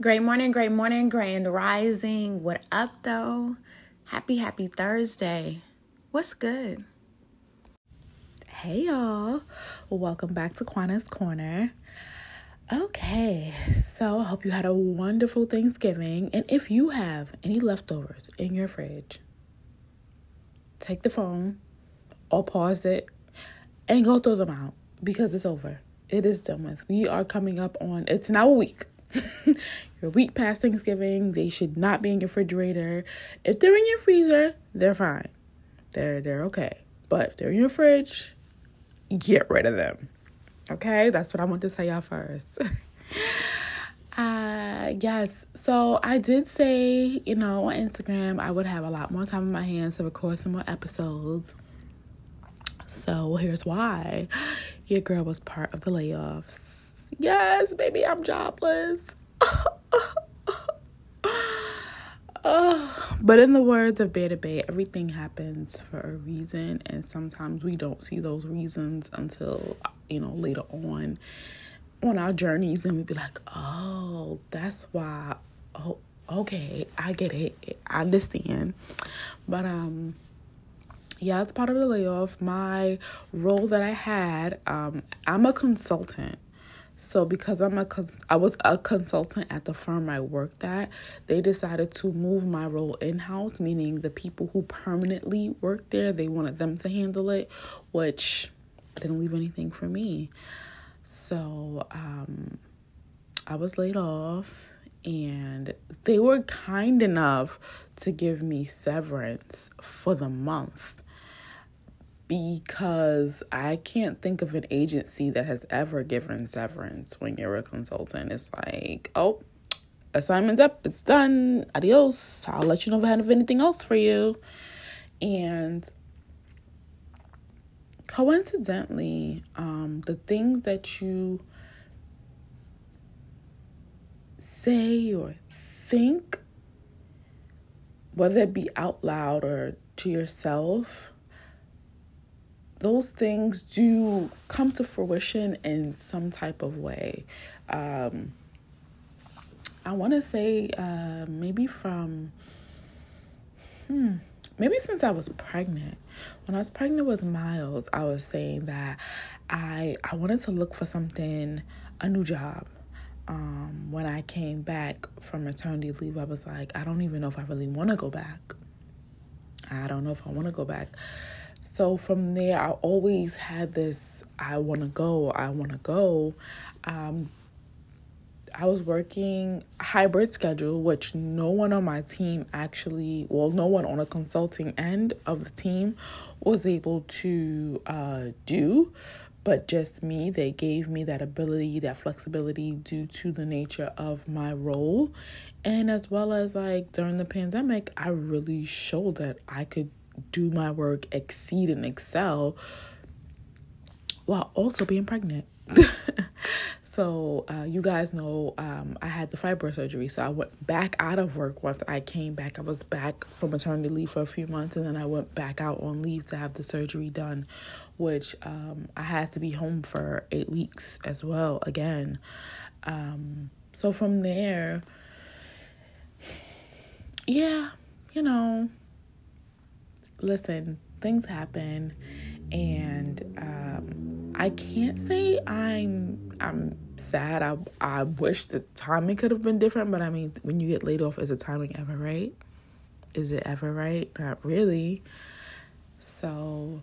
Great morning, great morning, grand rising. What up, though? Happy, happy Thursday. What's good? Hey, y'all. Welcome back to Quana's Corner. Okay, so I hope you had a wonderful Thanksgiving. And if you have any leftovers in your fridge, take the phone or pause it and go throw them out because it's over. It is done with. We are coming up on, it's now a week. your week past Thanksgiving, they should not be in your refrigerator. If they're in your freezer, they're fine. They're they're okay. But if they're in your fridge, get rid of them. Okay? That's what I want to tell y'all first. uh yes. So I did say, you know, on Instagram I would have a lot more time in my hands to record some more episodes. So here's why. Your girl was part of the layoffs. Yes, baby, I'm jobless. uh, but in the words of Beta Bay, everything happens for a reason, and sometimes we don't see those reasons until you know later on on our journeys, and we be like, "Oh, that's why." Oh, okay, I get it. I understand. But um, yeah, it's part of the layoff. My role that I had, um, I'm a consultant. So because I'm a I was a consultant at the firm I worked at, they decided to move my role in-house, meaning the people who permanently work there, they wanted them to handle it, which didn't leave anything for me. So, um I was laid off and they were kind enough to give me severance for the month because I can't think of an agency that has ever given severance when you're a consultant. It's like, oh, assignment's up, it's done, adios. I'll let you know if I have anything else for you. And coincidentally, um, the things that you say or think, whether it be out loud or to yourself, those things do come to fruition in some type of way. Um, I want to say uh, maybe from, hmm, maybe since I was pregnant. When I was pregnant with Miles, I was saying that I I wanted to look for something, a new job. Um, when I came back from maternity leave, I was like, I don't even know if I really want to go back. I don't know if I want to go back so from there, I always had this I want to go, I want to go. Um, I was working hybrid schedule, which no one on my team actually, well, no one on a consulting end of the team was able to uh, do, but just me. They gave me that ability, that flexibility due to the nature of my role. And as well as like during the pandemic, I really showed that I could do my work, exceed and excel while also being pregnant. so uh, you guys know um, I had the fibro surgery, so I went back out of work once I came back. I was back from maternity leave for a few months, and then I went back out on leave to have the surgery done, which um, I had to be home for eight weeks as well again. Um, so from there, yeah, you know, listen, things happen, and um, I can't say I'm I'm sad. I I wish the timing could have been different, but I mean, when you get laid off, is the timing ever right? Is it ever right? Not really. So.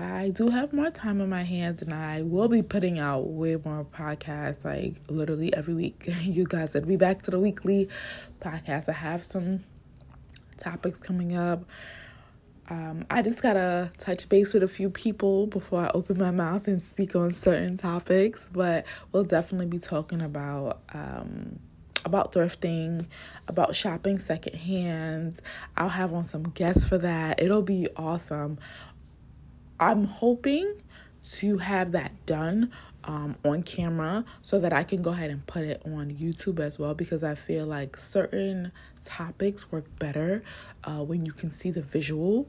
I do have more time in my hands and I will be putting out way more podcasts like literally every week. You guys will be back to the weekly podcast. I have some topics coming up. Um, I just gotta touch base with a few people before I open my mouth and speak on certain topics, but we'll definitely be talking about um, about thrifting, about shopping secondhand. I'll have on some guests for that. It'll be awesome. I'm hoping to have that done um, on camera so that I can go ahead and put it on YouTube as well because I feel like certain topics work better uh, when you can see the visual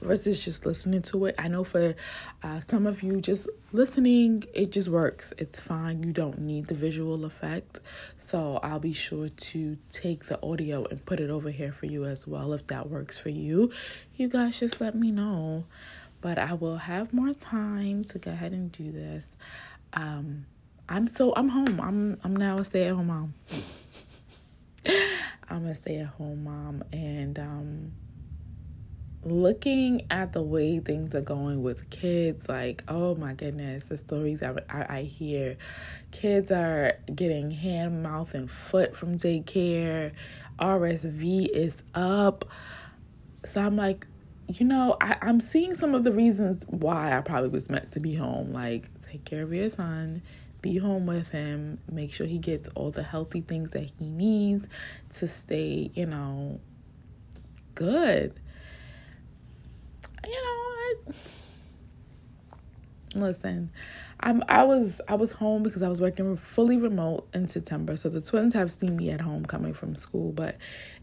versus just listening to it. I know for uh, some of you, just listening, it just works. It's fine. You don't need the visual effect. So I'll be sure to take the audio and put it over here for you as well if that works for you. You guys just let me know. But I will have more time to go ahead and do this. Um, I'm so I'm home. I'm I'm now a stay at home mom. I'm a stay at home mom and um looking at the way things are going with kids, like, oh my goodness, the stories I, I, I, hear. Kids are getting hand, mouth, and foot from daycare. RSV is up. So I'm like, you know, I, I'm seeing some of the reasons why I probably was meant to be home. Like, take care of your son, be home with him, make sure he gets all the healthy things that he needs to stay, you know, good you know, I, listen, I'm I was I was home because I was working fully remote in September. So the twins have seen me at home coming from school, but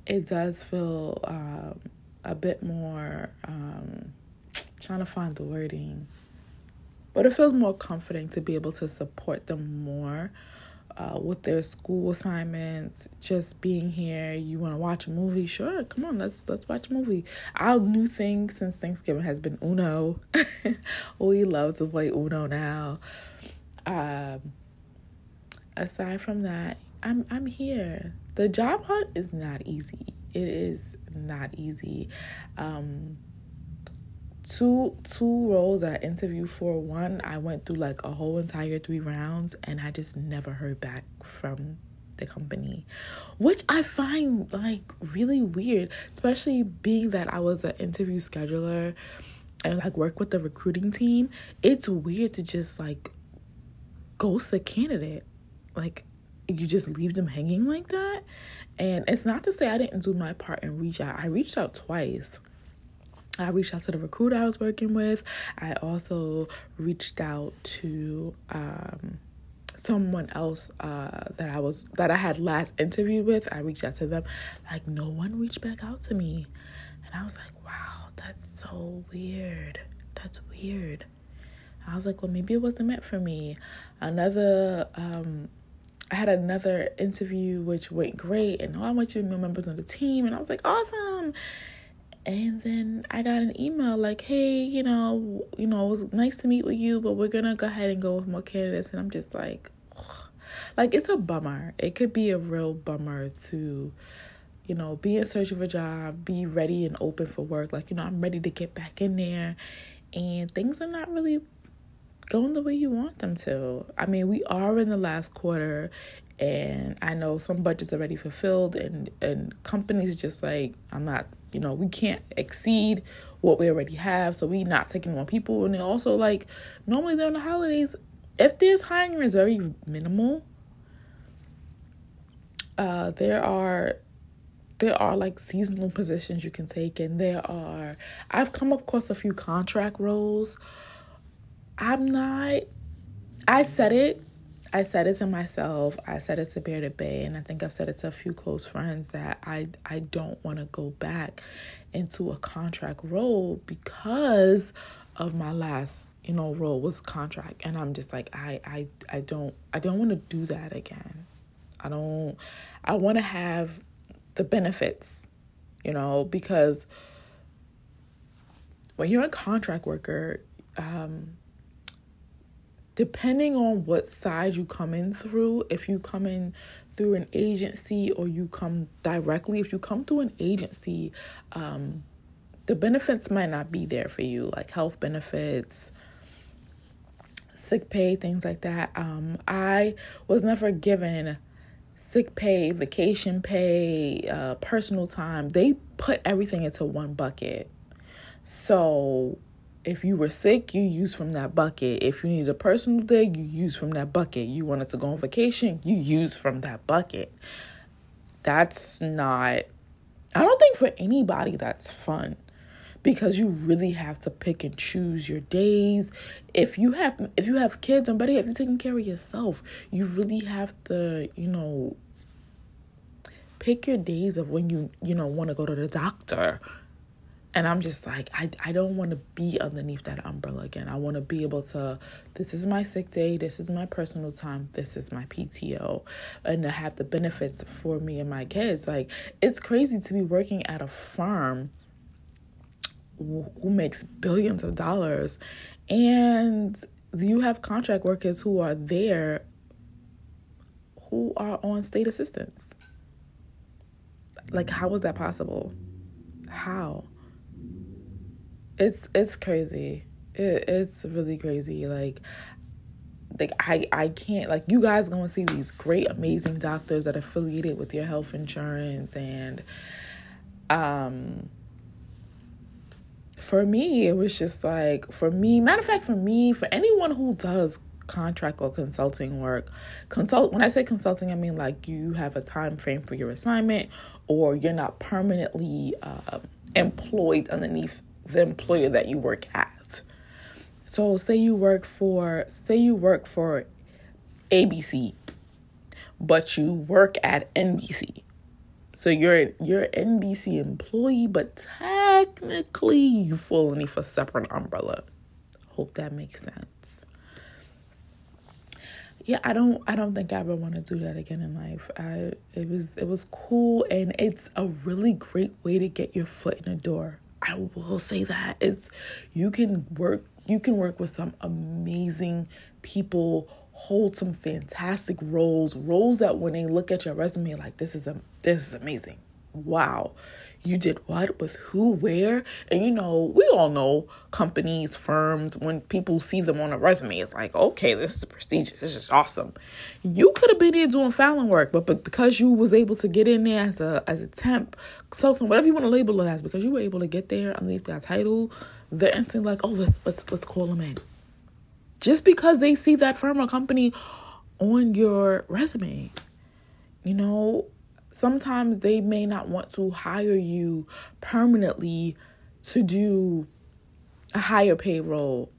it does feel um, a bit more um, trying to find the wording. But it feels more comforting to be able to support them more uh, with their school assignments, just being here. You want to watch a movie? Sure, come on, let's let's watch a movie. Our new thing since Thanksgiving has been Uno. we love to play Uno now. Um, aside from that, I'm I'm here. The job hunt is not easy. It is not easy. Um, two two roles that I interviewed for. One, I went through like a whole entire three rounds, and I just never heard back from the company, which I find like really weird, especially being that I was an interview scheduler and like work with the recruiting team. It's weird to just like ghost a candidate, like you just leave them hanging like that. And it's not to say I didn't do my part and reach out. I reached out twice I reached out to the recruiter I was working with. I also reached out to um, someone else uh, that I was that I had last interviewed with. I reached out to them. Like no one reached back out to me, and I was like, "Wow, that's so weird. That's weird." I was like, "Well, maybe it wasn't meant for me." Another um, I had another interview which went great, and all my members on the team, and I was like, awesome. And then I got an email like, "Hey, you know, you know, it was nice to meet with you, but we're gonna go ahead and go with more candidates." And I'm just like, ugh. like it's a bummer. It could be a real bummer to, you know, be in search of a job, be ready and open for work. Like, you know, I'm ready to get back in there, and things are not really going the way you want them to. I mean, we are in the last quarter and I know some budgets are already fulfilled and and companies just like I'm not you know, we can't exceed what we already have, so we not taking more people. And also like normally during the holidays, if there's hiring is very minimal, uh, there are there are like seasonal positions you can take, and there are I've come across a few contract roles. I'm not. I said it I said it to myself, I said it to Bear to Bay, and I think I've said it to a few close friends that I I don't want to go back into a contract role because of my last you know role was contract and I'm just like I I I don't I don't want to do that again. I don't I want to have the benefits, you know, because when you're a contract worker, um, depending on what side you come in through, if you come in through an agency or you come directly, if you come through an agency, um, the benefits might not be there for you, like health benefits, sick pay, things like that. Um, I was never given sick pay, vacation pay, uh, personal time. They put everything into one bucket. So if you were sick, you use from that bucket. If you need a personal day, you use from that bucket. You wanted to go on vacation, you use from that bucket. That's not I don't think for anybody that's fun because you really have to pick and choose your days. If you have if you have kids and buddy, if you're taking care of yourself, you really have to, you know, pick your days of when you, you know, want to go to the doctor and I'm just like, I, I don't want to be underneath that umbrella again. I want to be able to, this is my sick day, this is my personal time, this is my PTO, and to have the benefits for me and my kids. Like, it's crazy to be working at a firm who makes billions of dollars and you have contract workers who are there who are on state assistance. Like, how is that possible? How? It's it's crazy. It, it's really crazy. Like, like I I can't like you guys gonna see these great amazing doctors that are affiliated with your health insurance and um for me, it was just like, for me, matter of fact, for me, for anyone who does contract or consulting work consult when i say consulting i mean like you have a time frame for your assignment or you're not permanently uh, employed underneath the employer that you work at so say you work for say you work for abc but you work at nbc so you're you're NBC employee, but technically you fall underneath a separate umbrella. Hope that makes sense. Yeah, I don't I don't think I ever want to do that again in life. I it was it was cool and it's a really great way to get your foot in the door. I will say that. It's you can work you can work with some amazing people hold some fantastic roles, roles that when they look at your resume, like this is a this is amazing. Wow. You did what with who, where? And you know, we all know companies, firms, when people see them on a resume, it's like, okay, this is prestigious. This is awesome. You could have been there doing filing work, but, but because you was able to get in there as a as a temp, consultant, whatever you want to label it as, because you were able to get there underneath that title, they're instantly like, oh, let's let's let's call them in just because they see that firm or company on your resume. You know, sometimes they may not want to hire you permanently to do a higher payroll.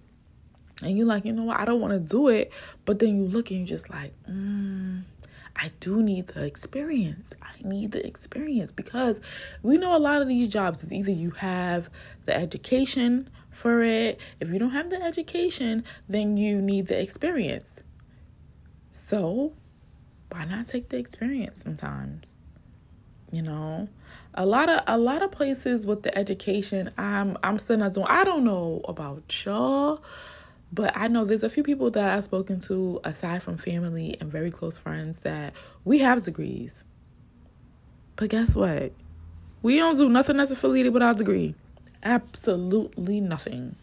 And you're like, you know what, I don't want to do it. But then you look and you're just like, mm, I do need the experience. I need the experience because we know a lot of these jobs is either you have the education for it. If you don't have the education, then you need the experience. So, why not take the experience sometimes? You know, a lot of a lot of places with the education, I'm I'm still not doing. I don't know about y'all, but I know there's a few people that I've spoken to aside from family and very close friends that we have degrees. But guess what? We don't do nothing that's affiliated with our degree absolutely nothing.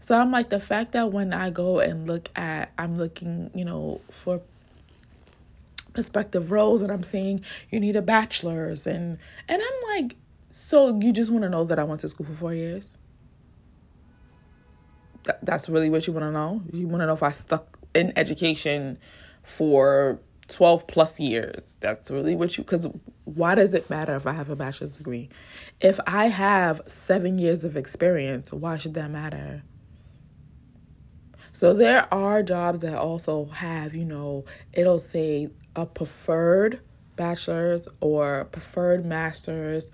So I'm like the fact that when I go and look at I'm looking, you know, for prospective roles and I'm saying you need a bachelor's and and I'm like so you just want to know that I went to school for 4 years? Th- that's really what you want to know? You want to know if I stuck in education for 12 plus years. That's really what you, because why does it matter if I have a bachelor's degree? If I have seven years of experience, why should that matter? So there are jobs that also have, you know, it'll say a preferred bachelor's or preferred master's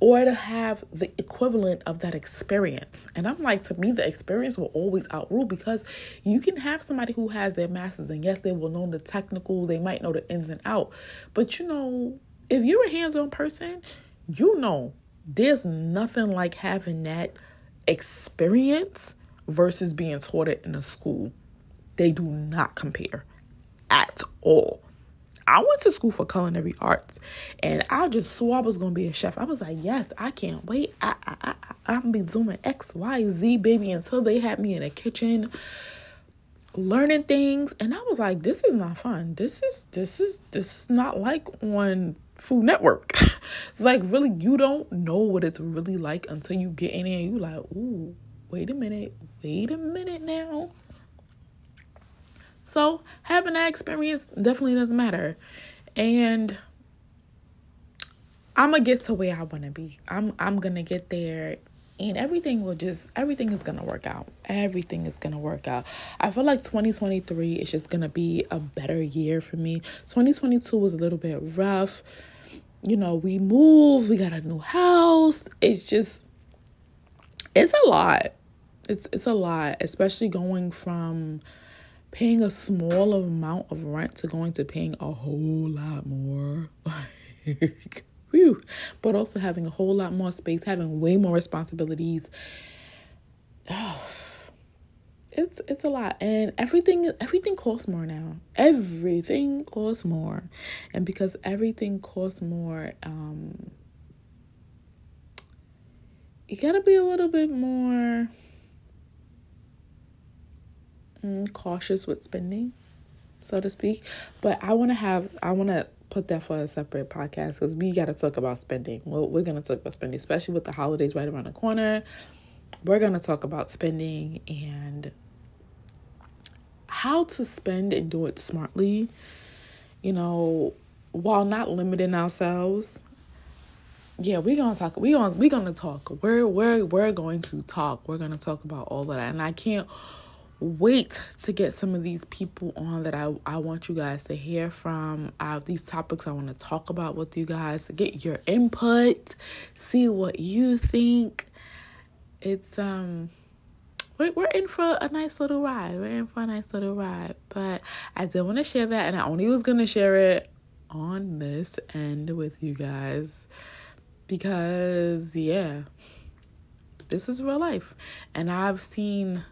or to have the equivalent of that experience. And I'm like, to me, the experience will always outrule because you can have somebody who has their master's, and yes, they will know the technical, they might know the ins and out. But you know, if you're a hands on person, you know there's nothing like having that experience versus being taught it in a school. They do not compare at all. I went to school for culinary arts and I just swore I was going to be a chef. I was like, yes, I can't wait. I, I, I, I'm going to be doing X, Y, Z, baby, until they had me in a kitchen learning things. And I was like, this is not fun. This is, this is, this is not like on Food Network. like, really, you don't know what it's really like until you get in there and you like, ooh, wait a minute, wait a minute now. So having that experience definitely doesn't matter. And I'm gonna get to where I wanna be. I'm I'm gonna get there and everything will just everything is gonna work out. Everything is gonna work out. I feel like 2023 is just gonna be a better year for me. 2022 was a little bit rough. You know, we moved, we got a new house. It's just it's a lot. It's it's a lot, especially going from paying a small amount of rent to going to paying a whole lot more. whew. But also having a whole lot more space, having way more responsibilities. Oh, it's it's a lot and everything everything costs more now everything costs more and because everything costs more um you gotta be a little bit more Mm, cautious with spending so to speak but i want to have i want to put that for a separate podcast because we got to talk about spending well, we're going to talk about spending especially with the holidays right around the corner we're going to talk about spending and how to spend and do it smartly, you know, while not limiting ourselves. Yeah, we're gonna talk. We gonna we gonna talk. We're we're we're going to talk. We're gonna talk about all of that, and I can't wait to get some of these people on that I, I want you guys to hear from. I have these topics I want to talk about with you guys, to get your input, see what you think. It's um we're, we're in for a nice little ride. We're in for a nice little ride. But I did want to share that, and I only was going to share it on this end with you guys because, yeah, this is real life. And I've seen,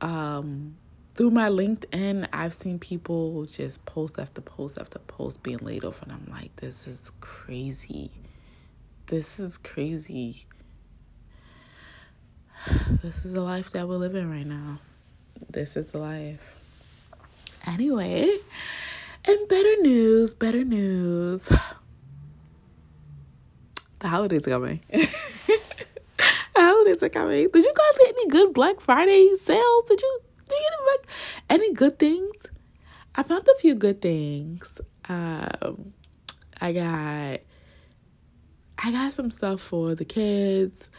um, through my LinkedIn, I've seen people just post after post after post being laid off, and I'm like, this is crazy. This is crazy this is the life that we're living right now. This is the life. Anyway, and better news, better news. The holidays are coming. coming. Did you guys get any good Black Friday sales? Did you did you get any good things? I found a few good things. Um, I got I got some stuff for the kids.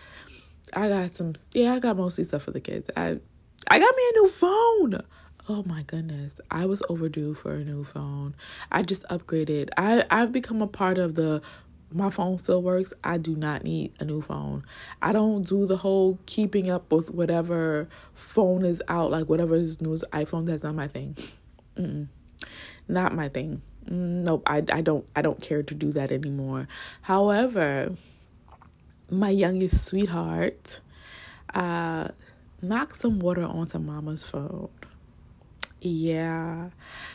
I got some yeah, I got mostly stuff for the kids. I I got me a new phone. Oh my goodness. I was overdue for a new phone. I just upgraded. I I've become a part of the my phone still works. I do not need a new phone. I don't do the whole keeping up with whatever phone is out, like whatever is new iPhone. That's not my thing. Mm-mm. Not my thing. Nope. I I don't I don't care to do that anymore. However, my youngest sweetheart uh, knocked some water onto mama's phone. Yeah.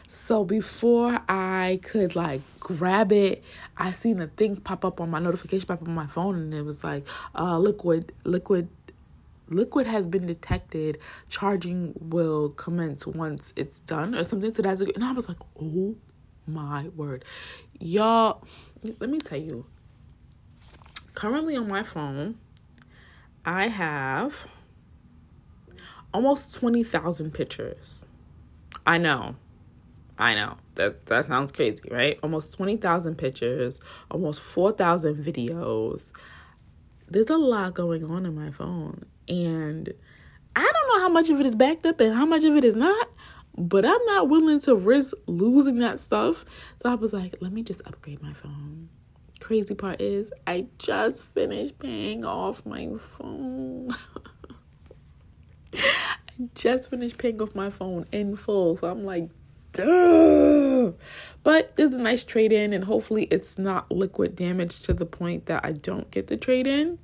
So before I could like grab it, I seen a thing pop up on my notification pop up on my phone and it was like uh liquid liquid liquid has been detected. Charging will commence once it's done or something to that degree. And I was like, oh my word. Y'all, let me tell you, currently on my phone, I have almost 20,000 pictures. I know. I know. That that sounds crazy, right? Almost 20,000 pictures, almost 4,000 videos. There's a lot going on in my phone and I don't know how much of it is backed up and how much of it is not, but I'm not willing to risk losing that stuff. So I was like, let me just upgrade my phone crazy part is I just finished paying off my phone. Just finished paying off my phone in full. So I'm like, duh. But there's a nice trade in, and hopefully it's not liquid damage to the point that I don't get the trade in.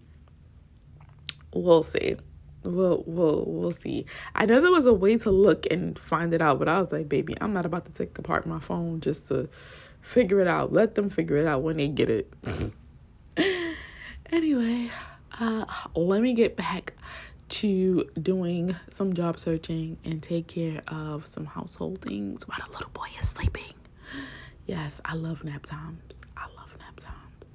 We'll see. We'll we'll we'll see. I know there was a way to look and find it out, but I was like, baby, I'm not about to take apart my phone just to figure it out. Let them figure it out when they get it. anyway, uh, let me get back to doing some job searching and take care of some household things while the little boy is sleeping. Yes, I love nap times. I love nap times.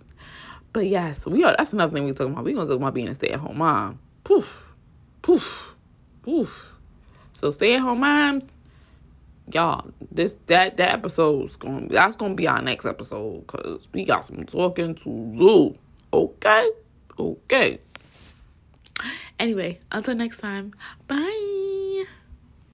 But yes, we are that's another thing we talking about. We're gonna talk about being a stay-at-home mom. Poof, poof, poof. So stay-at-home moms, y'all this that that episode's gonna that's gonna be our next episode because we got some talking to do okay okay anyway until next time. Bye